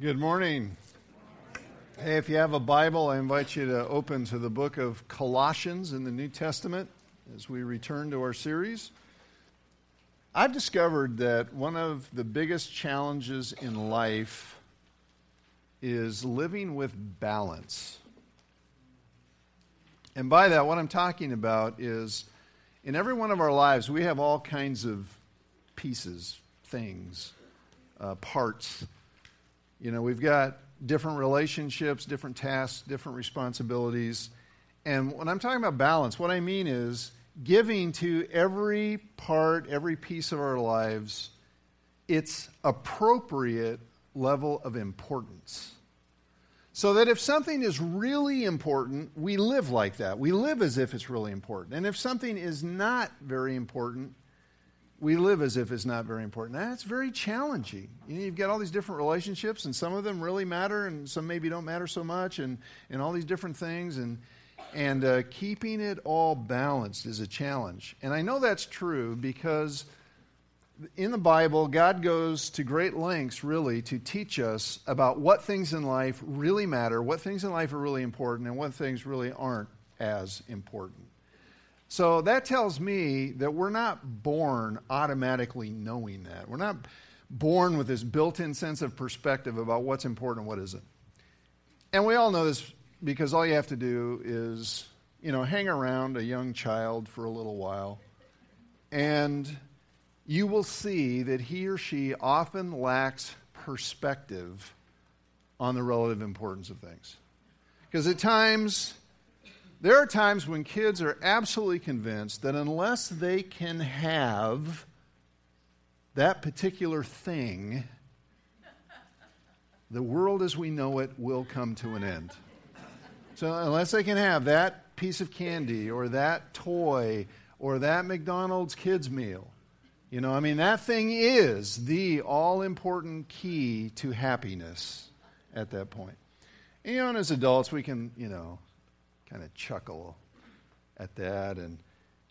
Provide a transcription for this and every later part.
Good morning. Hey, if you have a Bible, I invite you to open to the book of Colossians in the New Testament as we return to our series. I've discovered that one of the biggest challenges in life is living with balance. And by that, what I'm talking about is in every one of our lives, we have all kinds of pieces, things, uh, parts you know, we've got different relationships, different tasks, different responsibilities. And when I'm talking about balance, what I mean is giving to every part, every piece of our lives its appropriate level of importance. So that if something is really important, we live like that. We live as if it's really important. And if something is not very important, we live as if it's not very important. That's very challenging. You know, you've got all these different relationships, and some of them really matter, and some maybe don't matter so much, and, and all these different things. And, and uh, keeping it all balanced is a challenge. And I know that's true because in the Bible, God goes to great lengths, really, to teach us about what things in life really matter, what things in life are really important, and what things really aren't as important. So that tells me that we're not born automatically knowing that. We're not born with this built in sense of perspective about what's important and what isn't. And we all know this because all you have to do is, you know, hang around a young child for a little while, and you will see that he or she often lacks perspective on the relative importance of things. Because at times, there are times when kids are absolutely convinced that unless they can have that particular thing, the world as we know it will come to an end. So, unless they can have that piece of candy or that toy or that McDonald's kids meal, you know, I mean, that thing is the all important key to happiness at that point. And, you know, and as adults, we can, you know, kind of chuckle at that and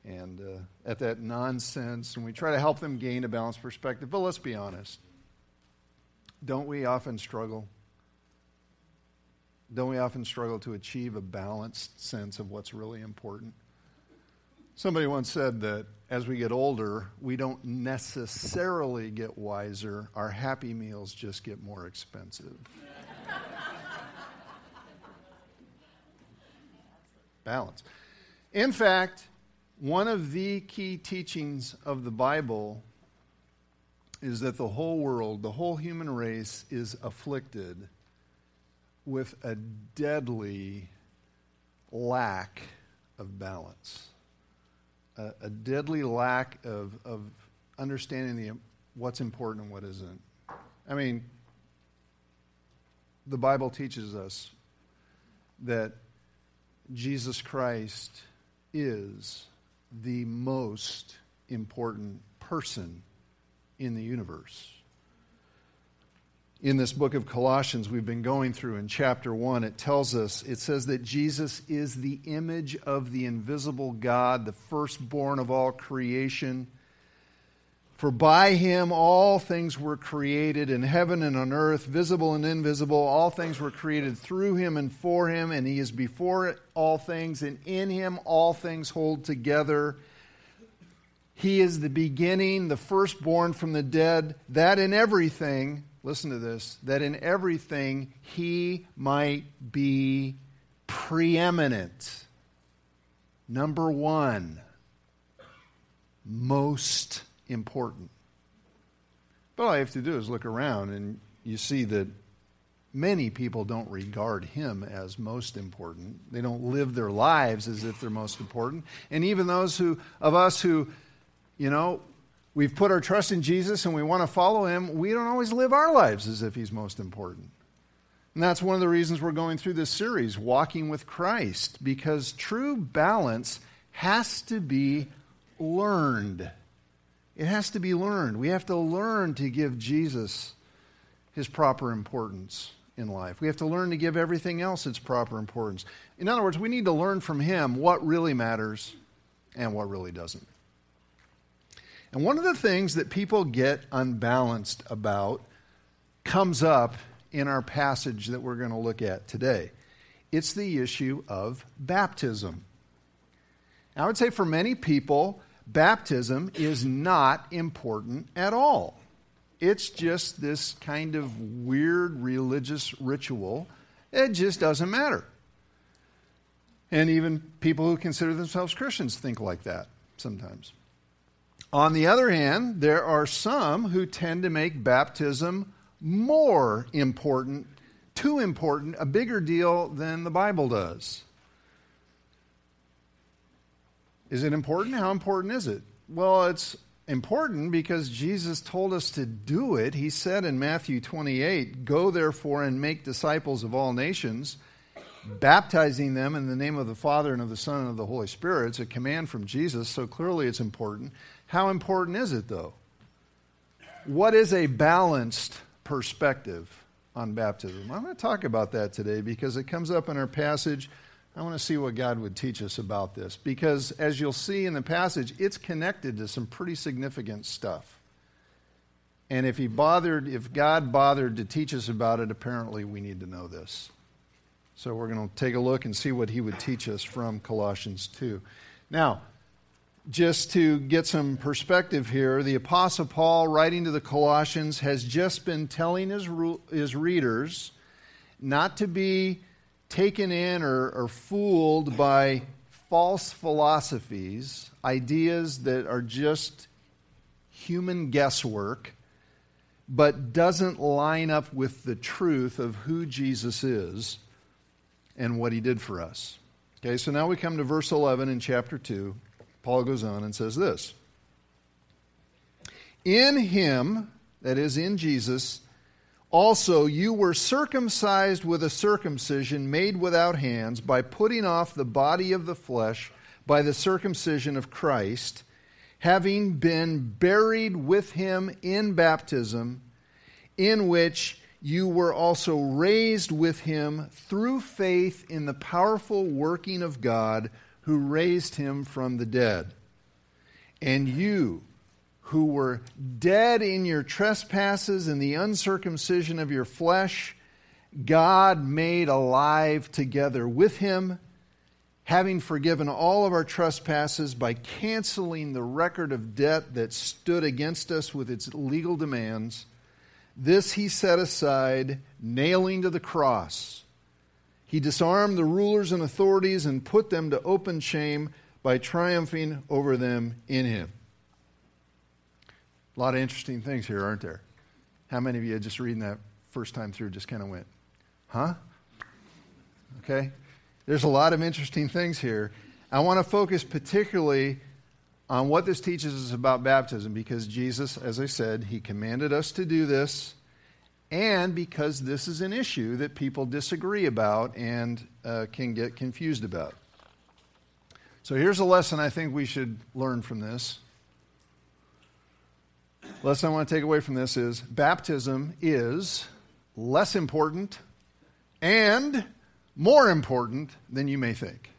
and uh, at that nonsense, and we try to help them gain a balanced perspective. But let's be honest. Don't we often struggle? Don't we often struggle to achieve a balanced sense of what's really important? Somebody once said that as we get older, we don't necessarily get wiser. Our happy meals just get more expensive. Balance. In fact, one of the key teachings of the Bible is that the whole world, the whole human race, is afflicted with a deadly lack of balance, a, a deadly lack of, of understanding the, what's important and what isn't. I mean, the Bible teaches us that Jesus Christ is the most important person in the universe. In this book of Colossians, we've been going through in chapter 1, it tells us, it says that Jesus is the image of the invisible God, the firstborn of all creation. For by him all things were created in heaven and on earth, visible and invisible. All things were created through him and for him, and he is before all things, and in him all things hold together. He is the beginning, the firstborn from the dead, that in everything, listen to this, that in everything he might be preeminent. Number one, most important. But all you have to do is look around and you see that many people don't regard him as most important. They don't live their lives as if they're most important. And even those who of us who, you know, we've put our trust in Jesus and we want to follow him, we don't always live our lives as if he's most important. And that's one of the reasons we're going through this series, Walking with Christ, because true balance has to be learned. It has to be learned. We have to learn to give Jesus his proper importance in life. We have to learn to give everything else its proper importance. In other words, we need to learn from him what really matters and what really doesn't. And one of the things that people get unbalanced about comes up in our passage that we're going to look at today. It's the issue of baptism. I would say for many people, baptism is not important at all. It's just this kind of weird religious ritual. It just doesn't matter. And even people who consider themselves Christians think like that sometimes. On the other hand, there are some who tend to make baptism more important, too important, a bigger deal than the Bible does. Is it important? How important is it? Well, it's important because Jesus told us to do it. He said in Matthew 28 Go therefore and make disciples of all nations, baptizing them in the name of the Father and of the Son and of the Holy Spirit. It's a command from Jesus, so clearly it's important. How important is it, though? What is a balanced perspective on baptism? I'm going to talk about that today because it comes up in our passage. I want to see what God would teach us about this because, as you'll see in the passage, it's connected to some pretty significant stuff. And if he bothered, if God bothered to teach us about it, apparently we need to know this. So we're going to take a look and see what he would teach us from Colossians 2. Now, just to get some perspective here, the Apostle Paul, writing to the Colossians, has just been telling his, his readers not to be taken in or, or fooled by false philosophies, ideas that are just human guesswork, but doesn't line up with the truth of who Jesus is and what he did for us. Okay, so now we come to verse 11 in chapter 2. Paul goes on and says this In him, that is, in Jesus, also you were circumcised with a circumcision made without hands by putting off the body of the flesh by the circumcision of Christ, having been buried with him in baptism, in which you were also raised with him through faith in the powerful working of God who raised him from the dead. And you, who were dead in your trespasses and the uncircumcision of your flesh, God made alive together with him, having forgiven all of our trespasses by canceling the record of debt that stood against us with its legal demands. This he set aside, nailing to the cross. He disarmed the rulers and authorities and put them to open shame by triumphing over them in him. A lot of interesting things here, aren't there? How many of you just reading that first time through just kind of went, huh? Okay? There's a lot of interesting things here. I want to focus particularly on what this teaches us about baptism because Jesus, as I said, he commanded us to do this and because this is an issue that people disagree about and uh, can get confused about. So here's a lesson I think we should learn from this. Lesson I want to take away from this is baptism is less important and more important than you may think.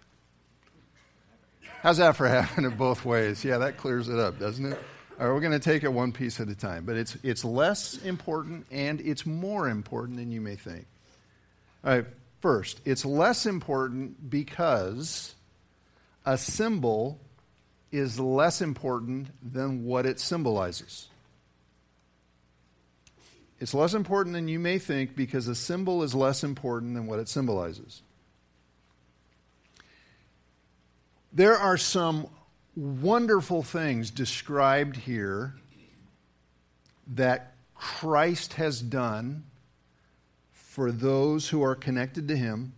How's that for having it both ways? Yeah, that clears it up, doesn't it? All right, we're going to take it one piece at a time, but it's, it's less important and it's more important than you may think. All right, first, it's less important because a symbol is less important than what it symbolizes. It's less important than you may think because a symbol is less important than what it symbolizes. There are some wonderful things described here that Christ has done for those who are connected to him.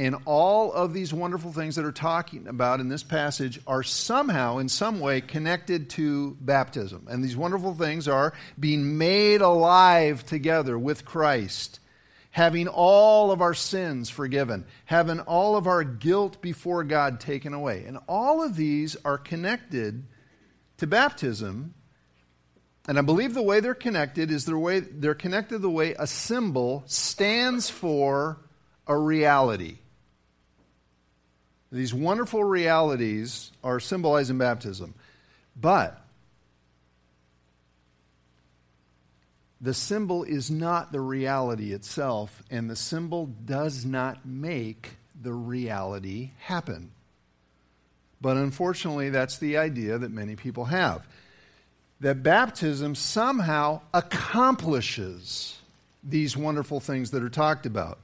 And all of these wonderful things that are talking about in this passage are somehow, in some way, connected to baptism. And these wonderful things are being made alive together with Christ having all of our sins forgiven, having all of our guilt before God taken away. And all of these are connected to baptism. And I believe the way they're connected is the way they're connected the way a symbol stands for a reality. These wonderful realities are symbolized in baptism. But the symbol is not the reality itself, and the symbol does not make the reality happen. But unfortunately, that's the idea that many people have. That baptism somehow accomplishes these wonderful things that are talked about.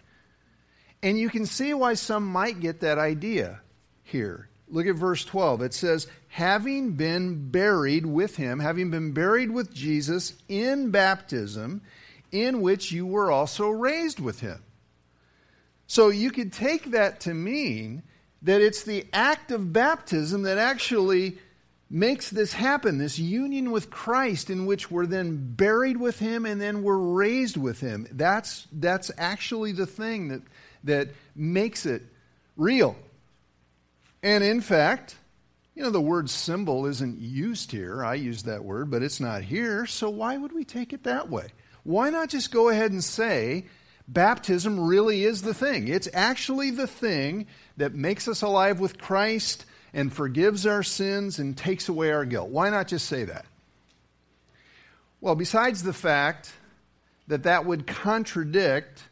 And you can see why some might get that idea here. Look at verse 12. It says, having been buried with him, having been buried with Jesus in baptism, in which you were also raised with him. So you could take that to mean that it's the act of baptism that actually makes this happen, this union with Christ, in which we're then buried with him and then we're raised with him. That's, that's actually the thing that, that makes it real. And in fact, you know, the word symbol isn't used here. I use that word, but it's not here. So why would we take it that way? Why not just go ahead and say baptism really is the thing? It's actually the thing that makes us alive with Christ and forgives our sins and takes away our guilt. Why not just say that? Well, besides the fact that that would contradict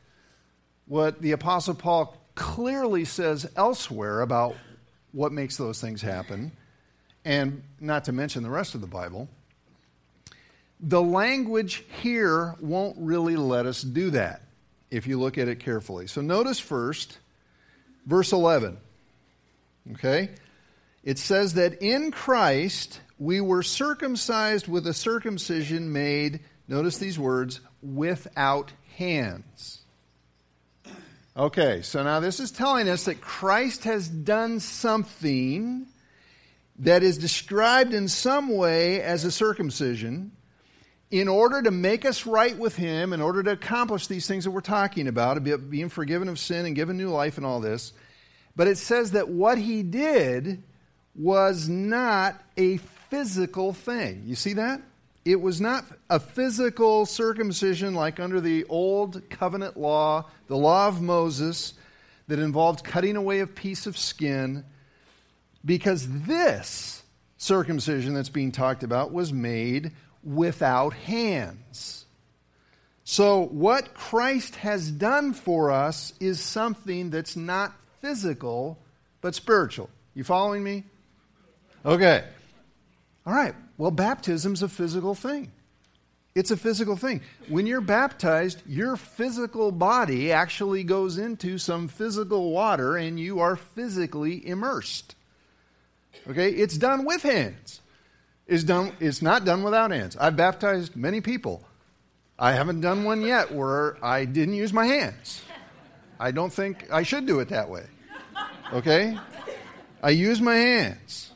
what the Apostle Paul clearly says elsewhere about what makes those things happen, and not to mention the rest of the Bible, the language here won't really let us do that if you look at it carefully. So notice first, verse 11. Okay? It says that in Christ we were circumcised with a circumcision made, notice these words, without hands. Okay, so now this is telling us that Christ has done something that is described in some way as a circumcision in order to make us right with Him, in order to accomplish these things that we're talking about, being forgiven of sin and given new life and all this. But it says that what He did was not a physical thing. You see that? It was not a physical circumcision like under the old covenant law, the law of Moses, that involved cutting away a piece of skin, because this circumcision that's being talked about was made without hands. So, what Christ has done for us is something that's not physical, but spiritual. You following me? Okay. All right. Well, baptism's a physical thing. It's a physical thing. When you're baptized, your physical body actually goes into some physical water and you are physically immersed. Okay? It's done with hands. It's, done, it's not done without hands. I've baptized many people. I haven't done one yet where I didn't use my hands. I don't think I should do it that way. Okay? I use my hands.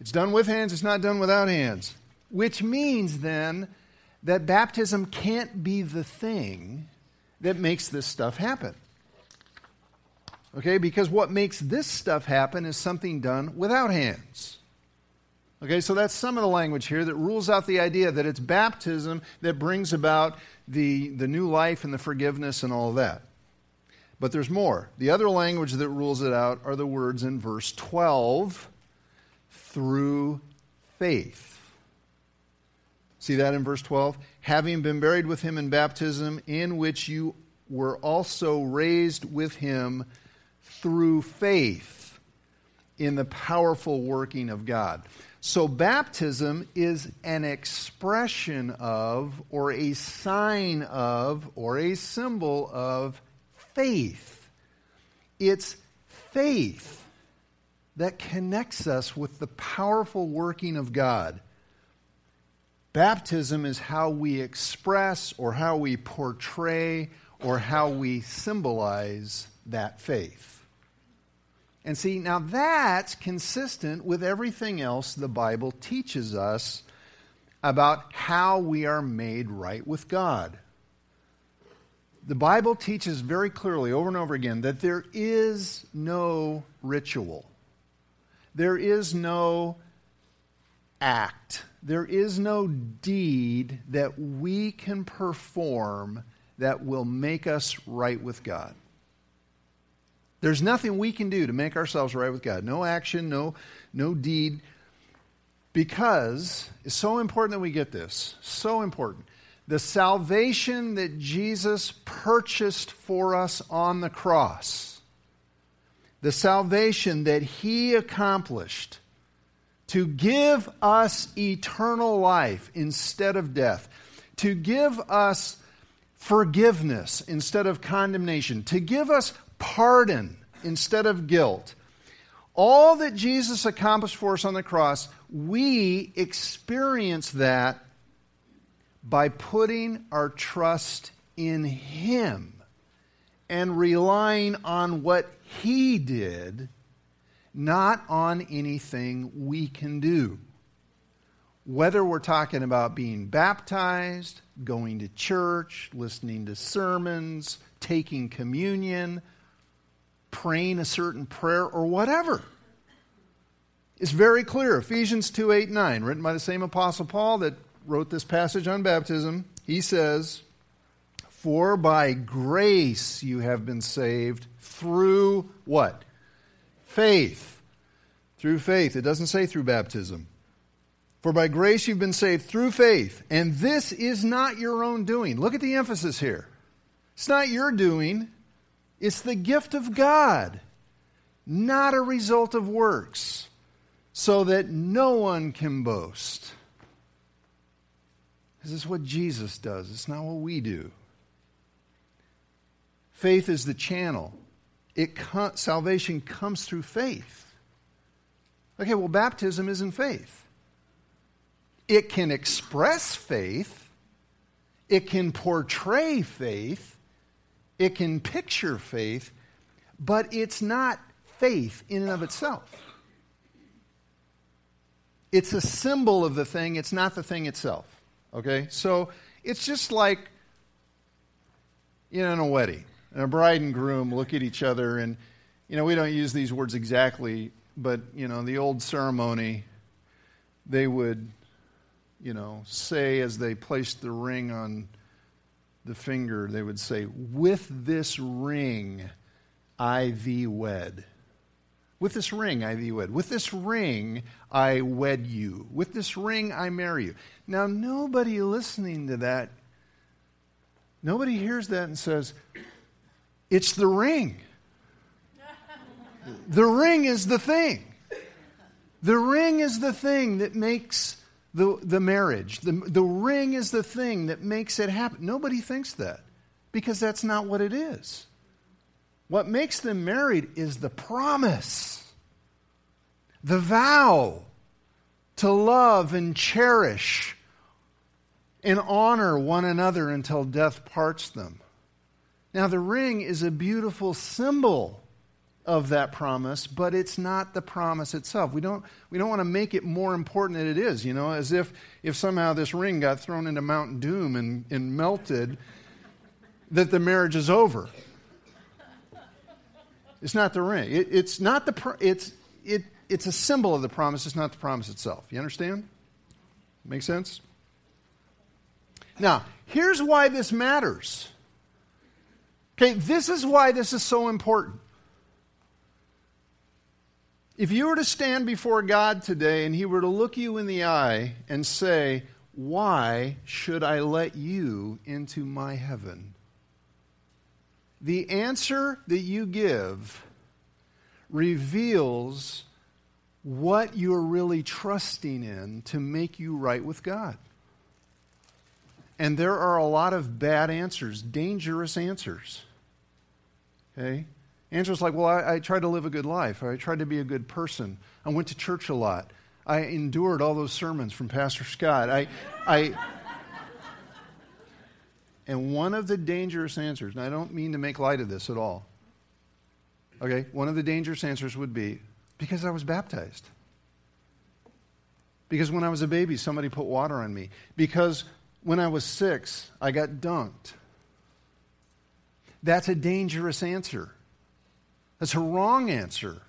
It's done with hands, it's not done without hands. Which means then that baptism can't be the thing that makes this stuff happen. Okay, because what makes this stuff happen is something done without hands. Okay, so that's some of the language here that rules out the idea that it's baptism that brings about the, the new life and the forgiveness and all that. But there's more. The other language that rules it out are the words in verse 12 through faith. See that in verse 12? Having been buried with him in baptism, in which you were also raised with him through faith in the powerful working of God. So, baptism is an expression of, or a sign of, or a symbol of faith. It's faith that connects us with the powerful working of God. Baptism is how we express or how we portray or how we symbolize that faith. And see, now that's consistent with everything else the Bible teaches us about how we are made right with God. The Bible teaches very clearly over and over again that there is no ritual. There is no act, there is no deed that we can perform that will make us right with God. There's nothing we can do to make ourselves right with God. No action, no, no deed. Because it's so important that we get this. So important. the salvation that Jesus purchased for us on the cross, the salvation that he accomplished to give us eternal life instead of death, to give us forgiveness instead of condemnation, to give us pardon instead of guilt. All that Jesus accomplished for us on the cross, we experience that by putting our trust in Him and relying on what He did, not on anything we can do. Whether we're talking about being baptized, going to church, listening to sermons, taking communion, praying a certain prayer, or whatever. It's very clear. Ephesians 2 8 9, written by the same Apostle Paul that wrote this passage on baptism. He says, For by grace you have been saved through what? Faith. Through faith. It doesn't say through baptism. For by grace you've been saved through faith, and this is not your own doing. Look at the emphasis here. It's not your doing, it's the gift of God, not a result of works, so that no one can boast. This is what Jesus does, it's not what we do. Faith is the channel. It salvation comes through faith. Okay, well, baptism isn't faith. It can express faith, it can portray faith, it can picture faith, but it's not faith in and of itself. It's a symbol of the thing, it's not the thing itself. Okay? So it's just like, you know, in a wedding, and a bride and groom look at each other, and, you know, we don't use these words exactly, but, you know, the old ceremony, they would you know, say as they placed the ring on the finger, they would say, With this ring I thee wed. With this ring I thee wed. With this ring I wed you. With this ring I marry you. Now, nobody listening to that, nobody hears that and says, It's the ring. the ring is the thing. The ring is the thing that makes the, the marriage. The, the ring is the thing that makes it happen. Nobody thinks that because that's not what it is. What makes them married is the promise, the vow to love and cherish and honor one another until death parts them. Now, the ring is a beautiful symbol of that promise, but it's not the promise itself. We don't, we don't want to make it more important than it is, you know, as if, if somehow this ring got thrown into Mount Doom and, and melted, that the marriage is over. It's not the ring. It, it's not the, it's, it, it's a symbol of the promise, it's not the promise itself. You understand? Make sense? Now, here's why this matters. Okay, this is why this is so important. If you were to stand before God today and He were to look you in the eye and say, Why should I let you into my heaven? The answer that you give reveals what you're really trusting in to make you right with God. And there are a lot of bad answers, dangerous answers. Eh? Okay? Answers like, well, I, I tried to live a good life. I tried to be a good person. I went to church a lot. I endured all those sermons from Pastor Scott. I, I, and one of the dangerous answers, and I don't mean to make light of this at all, okay, one of the dangerous answers would be because I was baptized. Because when I was a baby, somebody put water on me. Because when I was six, I got dunked. That's a dangerous answer. That's a wrong answer.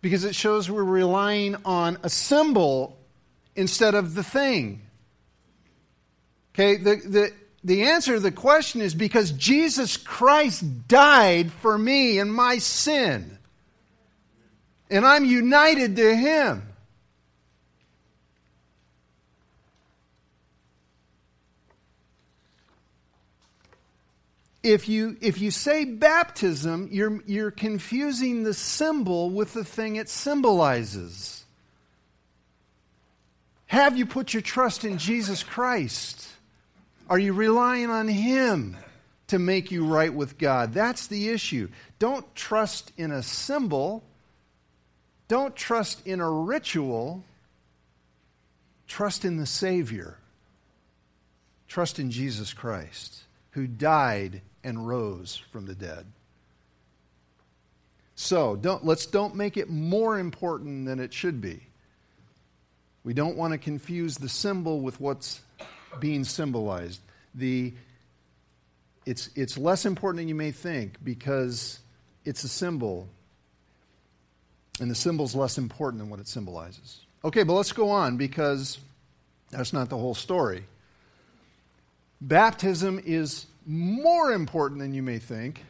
Because it shows we're relying on a symbol instead of the thing. Okay, the, the, the answer to the question is because Jesus Christ died for me and my sin. And I'm united to Him. If you, if you say baptism, you're, you're confusing the symbol with the thing it symbolizes. Have you put your trust in Jesus Christ? Are you relying on Him to make you right with God? That's the issue. Don't trust in a symbol, don't trust in a ritual. Trust in the Savior. Trust in Jesus Christ, who died and rose from the dead. So don't, let's don't make it more important than it should be. We don't want to confuse the symbol with what's being symbolized. The, it's, it's less important than you may think because it's a symbol, and the symbol's less important than what it symbolizes. Okay, but let's go on because that's not the whole story. Baptism is more important than you may think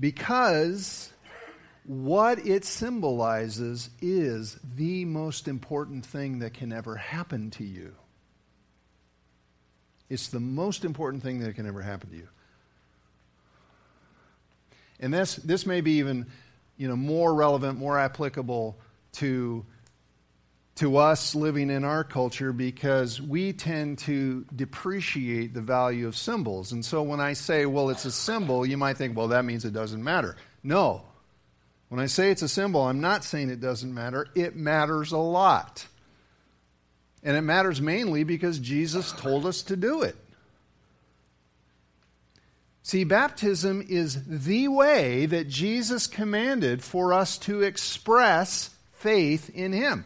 because what it symbolizes is the most important thing that can ever happen to you. It's the most important thing that can ever happen to you. And this, this may be even you know, more relevant, more applicable to, to us living in our culture because we tend to depreciate the value of symbols. And so when I say, well, it's a symbol, you might think, well, that means it doesn't matter. No. When I say it's a symbol, I'm not saying it doesn't matter. It matters a lot. And it matters mainly because Jesus told us to do it. See, baptism is the way that Jesus commanded for us to express faith in Him.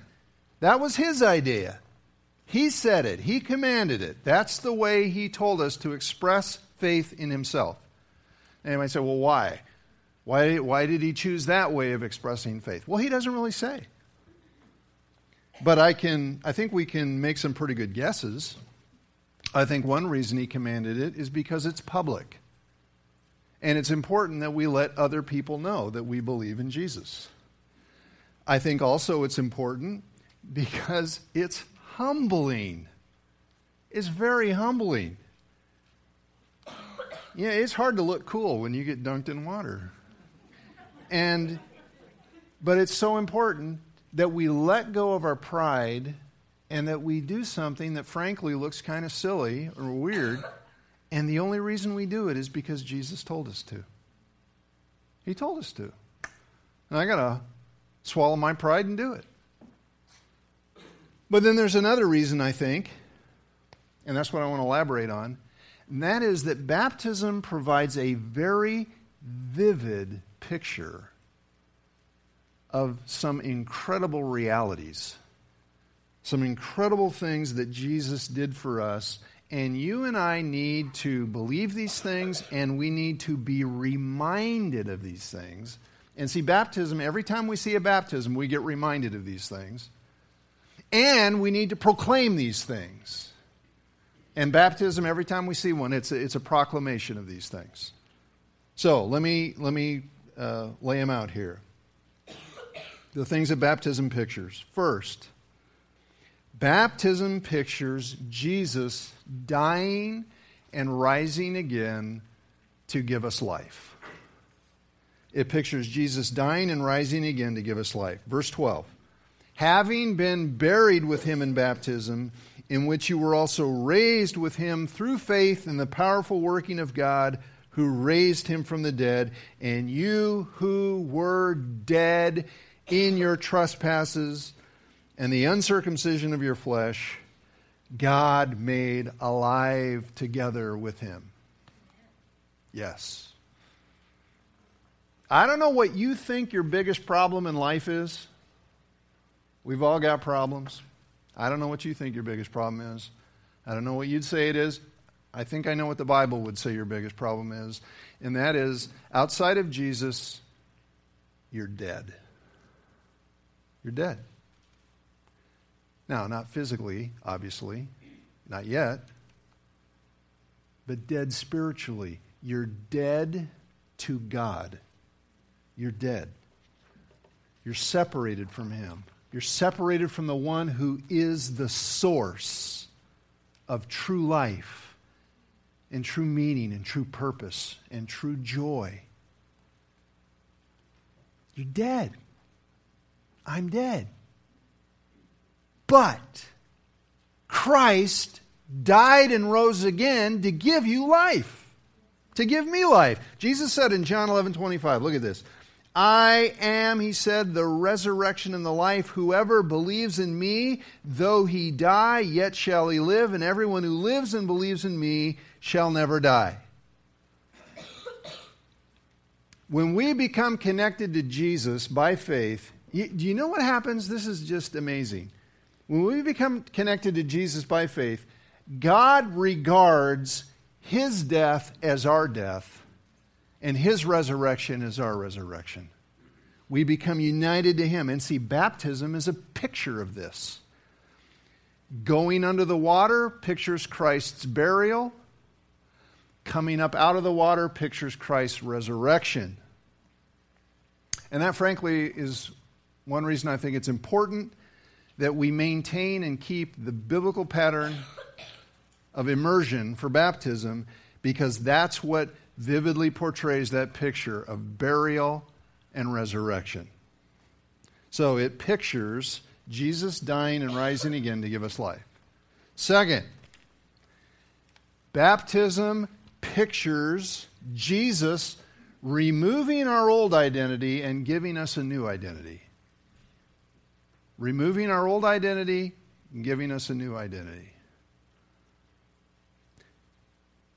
That was His idea. He said it, He commanded it. That's the way He told us to express faith in Himself. And you might say, well, why? Why, why did He choose that way of expressing faith? Well, He doesn't really say. But I can I think we can make some pretty good guesses. I think one reason he commanded it is because it's public. And it's important that we let other people know that we believe in Jesus. I think also it's important because it's humbling. It's very humbling. Yeah, it's hard to look cool when you get dunked in water. And but it's so important that we let go of our pride and that we do something that frankly looks kind of silly or weird. And the only reason we do it is because Jesus told us to. He told us to. And I got to swallow my pride and do it. But then there's another reason, I think, and that's what I want to elaborate on, and that is that baptism provides a very vivid picture of some incredible realities, some incredible things that Jesus did for us. And you and I need to believe these things, and we need to be reminded of these things. And see, baptism, every time we see a baptism, we get reminded of these things. And we need to proclaim these things. And baptism, every time we see one, it's a, it's a proclamation of these things. So let me, let me uh, lay them out here the things that baptism pictures. First, baptism pictures Jesus dying and rising again to give us life. It pictures Jesus dying and rising again to give us life. Verse 12 Having been buried with him in baptism, in which you were also raised with him through faith in the powerful working of God who raised him from the dead, and you who were dead in your trespasses and the uncircumcision of your flesh, God made alive together with him. Yes. I don't know what you think your biggest problem in life is. We've all got problems. I don't know what you think your biggest problem is. I don't know what you'd say it is. I think I know what the Bible would say your biggest problem is, and that is outside of Jesus, you're dead you're dead. Now, not physically, obviously, not yet, but dead spiritually. You're dead to God. You're dead. You're separated from Him. You're separated from the one who is the source of true life. and true meaning and true purpose and true joy. You're dead. I'm dead. But Christ died and rose again to give you life, to give me life. Jesus said in John 11 25, look at this. I am, he said, the resurrection and the life. Whoever believes in me, though he die, yet shall he live, and everyone who lives and believes in me shall never die. When we become connected to Jesus by faith, do you know what happens? This is just amazing. When we become connected to Jesus by faith, God regards his death as our death and his resurrection is our resurrection. We become united to him. And see, baptism is a picture of this. Going under the water pictures Christ's burial. Coming up out of the water pictures Christ's resurrection. And that, frankly, is one reason I think it's important that we maintain and keep the biblical pattern of immersion for baptism because that's what vividly portrays that picture of burial and resurrection. So it pictures Jesus dying and rising again to give us life. Second, baptism pictures Jesus removing our old identity and giving us a new identity removing our old identity and giving us a new identity.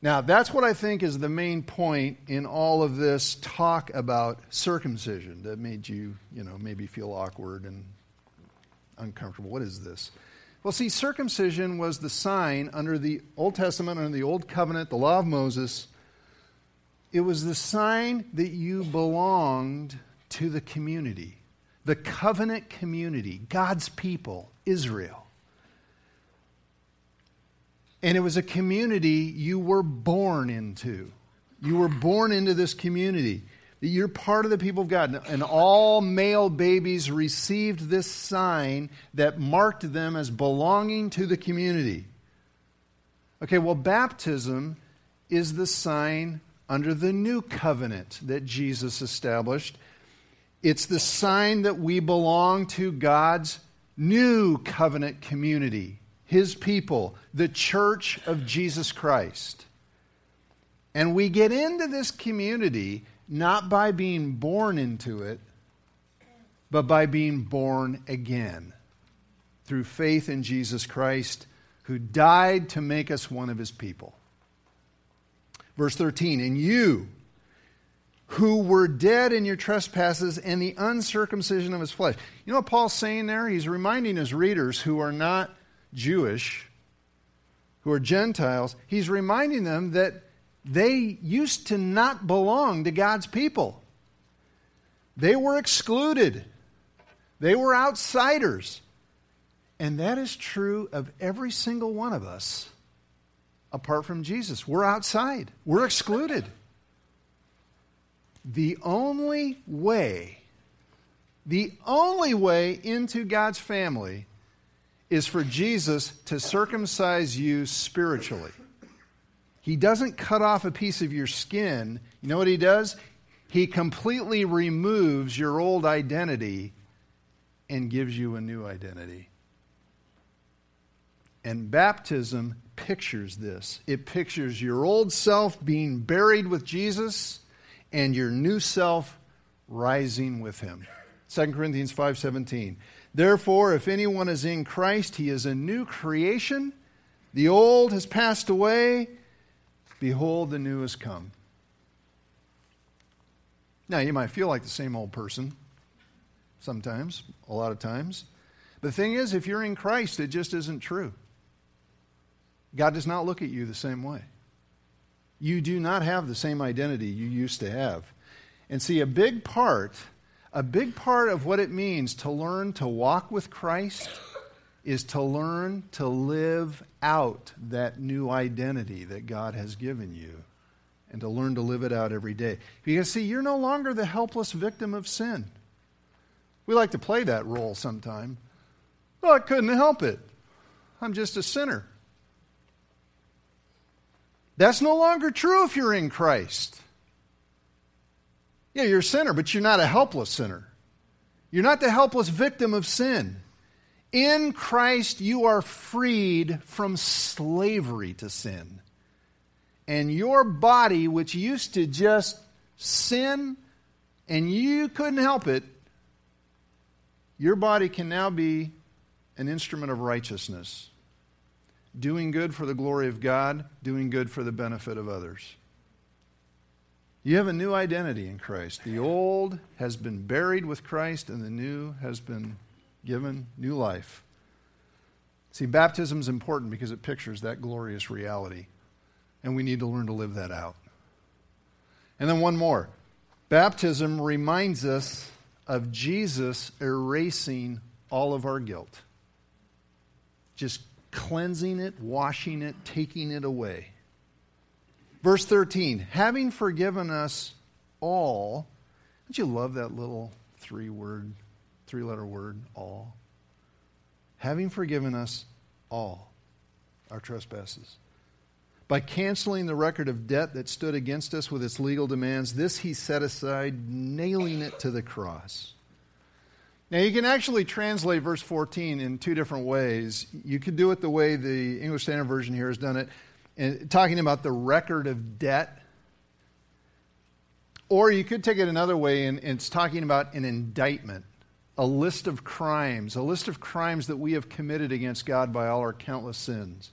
Now, that's what I think is the main point in all of this talk about circumcision that made you, you know, maybe feel awkward and uncomfortable. What is this? Well, see, circumcision was the sign under the Old Testament, under the Old Covenant, the law of Moses. It was the sign that you belonged to the community the covenant community, God's people, Israel. And it was a community you were born into. You were born into this community. You're part of the people of God. And all male babies received this sign that marked them as belonging to the community. Okay, well, baptism is the sign under the new covenant that Jesus established it's the sign that we belong to God's new covenant community, His people, the church of Jesus Christ. And we get into this community not by being born into it, but by being born again through faith in Jesus Christ, who died to make us one of His people. Verse 13, and you, who were dead in your trespasses and the uncircumcision of his flesh. You know what Paul's saying there? He's reminding his readers who are not Jewish, who are Gentiles, he's reminding them that they used to not belong to God's people. They were excluded, they were outsiders. And that is true of every single one of us apart from Jesus. We're outside, we're excluded. The only way, the only way into God's family is for Jesus to circumcise you spiritually. He doesn't cut off a piece of your skin. You know what he does? He completely removes your old identity and gives you a new identity. And baptism pictures this. It pictures your old self being buried with Jesus and your new self rising with him. 2 Corinthians 5:17. Therefore, if anyone is in Christ, he is a new creation. The old has passed away, behold the new has come. Now, you might feel like the same old person sometimes, a lot of times. The thing is, if you're in Christ, it just isn't true. God does not look at you the same way you do not have the same identity you used to have. And see, a big part, a big part of what it means to learn to walk with Christ is to learn to live out that new identity that God has given you and to learn to live it out every day. Because, see, you're no longer the helpless victim of sin. We like to play that role sometime. Well, I couldn't help it. I'm just a sinner. That's no longer true if you're in Christ. Yeah, you're a sinner, but you're not a helpless sinner. You're not the helpless victim of sin. In Christ, you are freed from slavery to sin. And your body, which used to just sin and you couldn't help it, your body can now be an instrument of righteousness, doing good for the glory of God, doing good for the benefit of others. You have a new identity in Christ. The old has been buried with Christ, and the new has been given new life. See, baptism is important because it pictures that glorious reality, and we need to learn to live that out. And then one more baptism reminds us of Jesus erasing all of our guilt, just cleansing it, washing it, taking it away. Verse 13, having forgiven us all, don't you love that little three word, three letter word, all? Having forgiven us all our trespasses. By canceling the record of debt that stood against us with its legal demands, this he set aside, nailing it to the cross. Now, you can actually translate verse 14 in two different ways. You could do it the way the English Standard Version here has done it, and talking about the record of debt. Or you could take it another way, and it's talking about an indictment, a list of crimes, a list of crimes that we have committed against God by all our countless sins.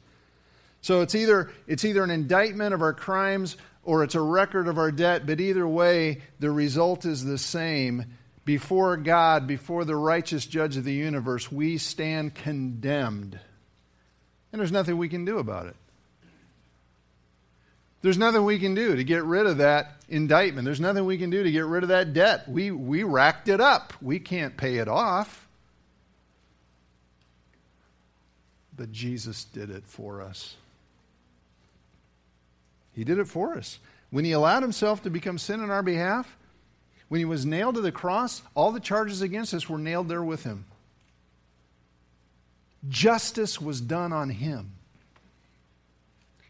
So it's either, it's either an indictment of our crimes or it's a record of our debt, but either way, the result is the same. Before God, before the righteous judge of the universe, we stand condemned. And there's nothing we can do about it. There's nothing we can do to get rid of that indictment. There's nothing we can do to get rid of that debt. We, we racked it up. We can't pay it off. But Jesus did it for us. He did it for us. When he allowed himself to become sin on our behalf, when he was nailed to the cross, all the charges against us were nailed there with him. Justice was done on him.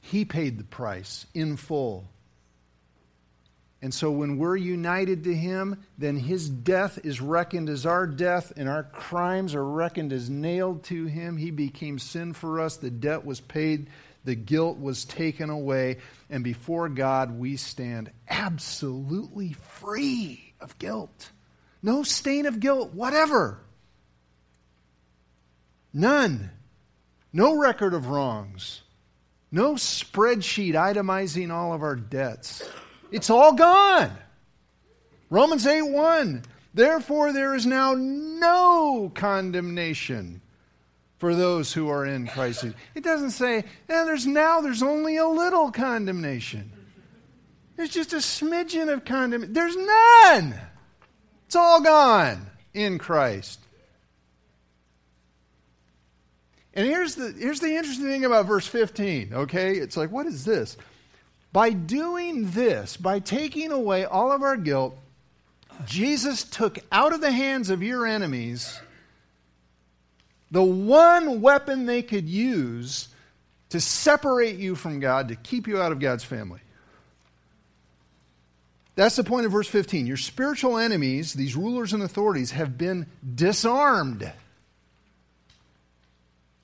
He paid the price in full. And so when we're united to him, then his death is reckoned as our death, and our crimes are reckoned as nailed to him. He became sin for us. The debt was paid, the guilt was taken away, and before God we stand absolutely free of guilt. No stain of guilt, whatever. None. No record of wrongs. No spreadsheet itemizing all of our debts. It's all gone. Romans 8 1. Therefore, there is now no condemnation for those who are in Christ. It doesn't say, and eh, there's now there's only a little condemnation. There's just a smidgen of condemnation. There's none. It's all gone in Christ. And here's the, here's the interesting thing about verse 15, okay? It's like, what is this? By doing this, by taking away all of our guilt, Jesus took out of the hands of your enemies the one weapon they could use to separate you from God, to keep you out of God's family. That's the point of verse 15. Your spiritual enemies, these rulers and authorities, have been disarmed.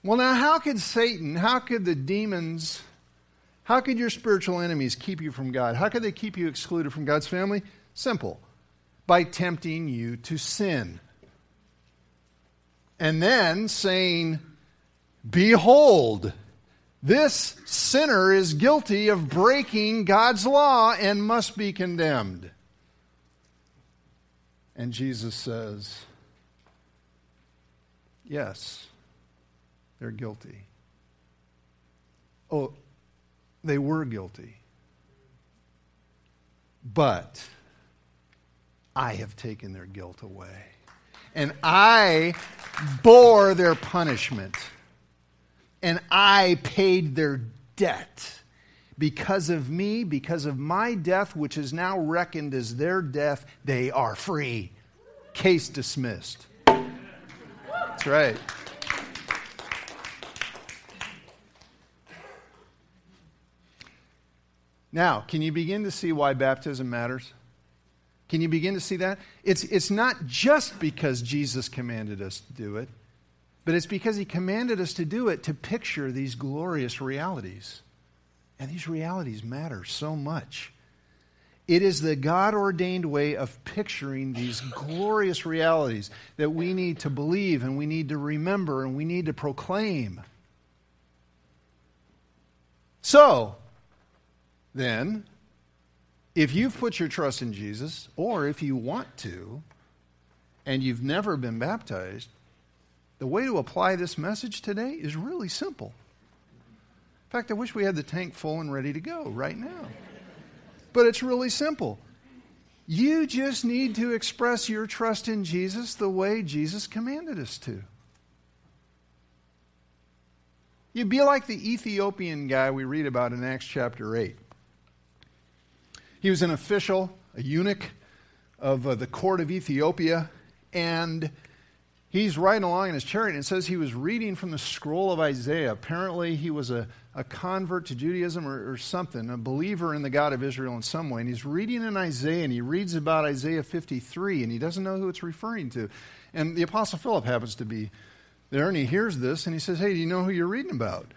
Well, now, how could Satan, how could the demons, how could your spiritual enemies keep you from God? How could they keep you excluded from God's family? Simple by tempting you to sin. And then saying, Behold, this sinner is guilty of breaking God's law and must be condemned. And Jesus says, Yes. They're guilty. Oh, they were guilty. But I have taken their guilt away. And I bore their punishment. And I paid their debt. Because of me, because of my death, which is now reckoned as their death, they are free. Case dismissed. That's right. Now, can you begin to see why baptism matters? Can you begin to see that? It's, it's not just because Jesus commanded us to do it, but it's because he commanded us to do it to picture these glorious realities. And these realities matter so much. It is the God ordained way of picturing these glorious realities that we need to believe and we need to remember and we need to proclaim. So, then, if you've put your trust in Jesus, or if you want to, and you've never been baptized, the way to apply this message today is really simple. In fact, I wish we had the tank full and ready to go right now. But it's really simple. You just need to express your trust in Jesus the way Jesus commanded us to. You'd be like the Ethiopian guy we read about in Acts chapter 8. He was an official, a eunuch of uh, the court of Ethiopia, and he's riding along in his chariot and it says he was reading from the scroll of Isaiah. Apparently, he was a, a convert to Judaism or, or, something, a believer in the God of Israel in some way. And he's reading in Isaiah and he reads about Isaiah 53 and he doesn't know who it's referring to. And the Apostle Philip happens to be there and he hears this and he says, Hey, do you know who you're reading about?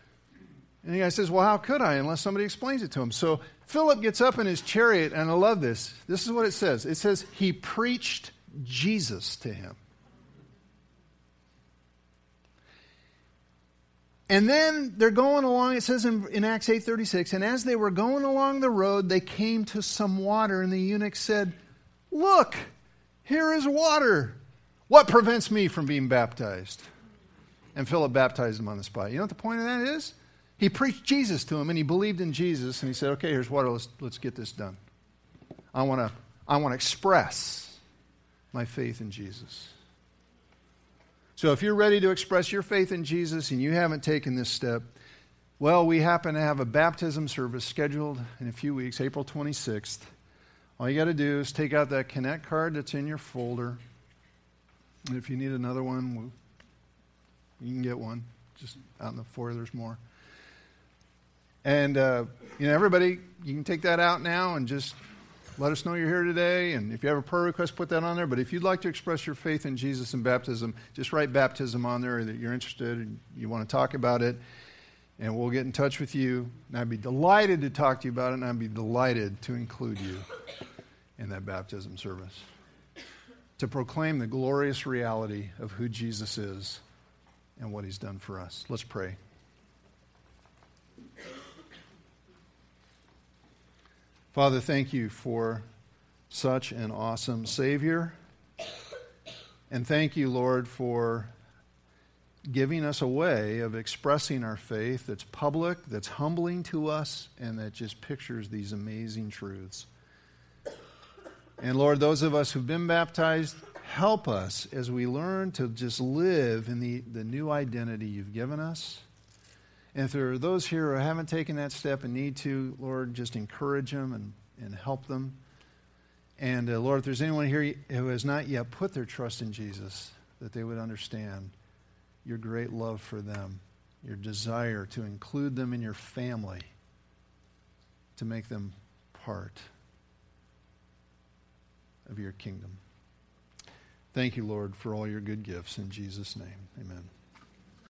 And the guy says, Well, how could I unless somebody explains it to him? So Philip gets up in his chariot, and I love this. This is what it says it says, He preached Jesus to him. And then they're going along, it says in, in Acts 8.36, and as they were going along the road, they came to some water, and the eunuch said, Look, here is water. What prevents me from being baptized? And Philip baptized him on the spot. You know what the point of that is? He preached Jesus to him and he believed in Jesus and he said, okay, here's water, let's, let's get this done. I want to I want to express my faith in Jesus. So if you're ready to express your faith in Jesus and you haven't taken this step, well, we happen to have a baptism service scheduled in a few weeks, April 26th. All you got to do is take out that Connect card that's in your folder. And if you need another one, you can get one. Just out in the foyer, there's more. And, uh, you know, everybody, you can take that out now and just let us know you're here today. And if you have a prayer request, put that on there. But if you'd like to express your faith in Jesus and baptism, just write baptism on there that you're interested and you want to talk about it. And we'll get in touch with you. And I'd be delighted to talk to you about it, and I'd be delighted to include you in that baptism service to proclaim the glorious reality of who Jesus is and what he's done for us. Let's pray. Father, thank you for such an awesome Savior. And thank you, Lord, for giving us a way of expressing our faith that's public, that's humbling to us, and that just pictures these amazing truths. And Lord, those of us who've been baptized, help us as we learn to just live in the, the new identity you've given us and if there are those here who haven't taken that step and need to, Lord, just encourage them and, and help them. And uh, Lord, if there's anyone here who has not yet put their trust in Jesus, that they would understand your great love for them, your desire to include them in your family, to make them part of your kingdom. Thank you, Lord, for all your good gifts. In Jesus' name, amen.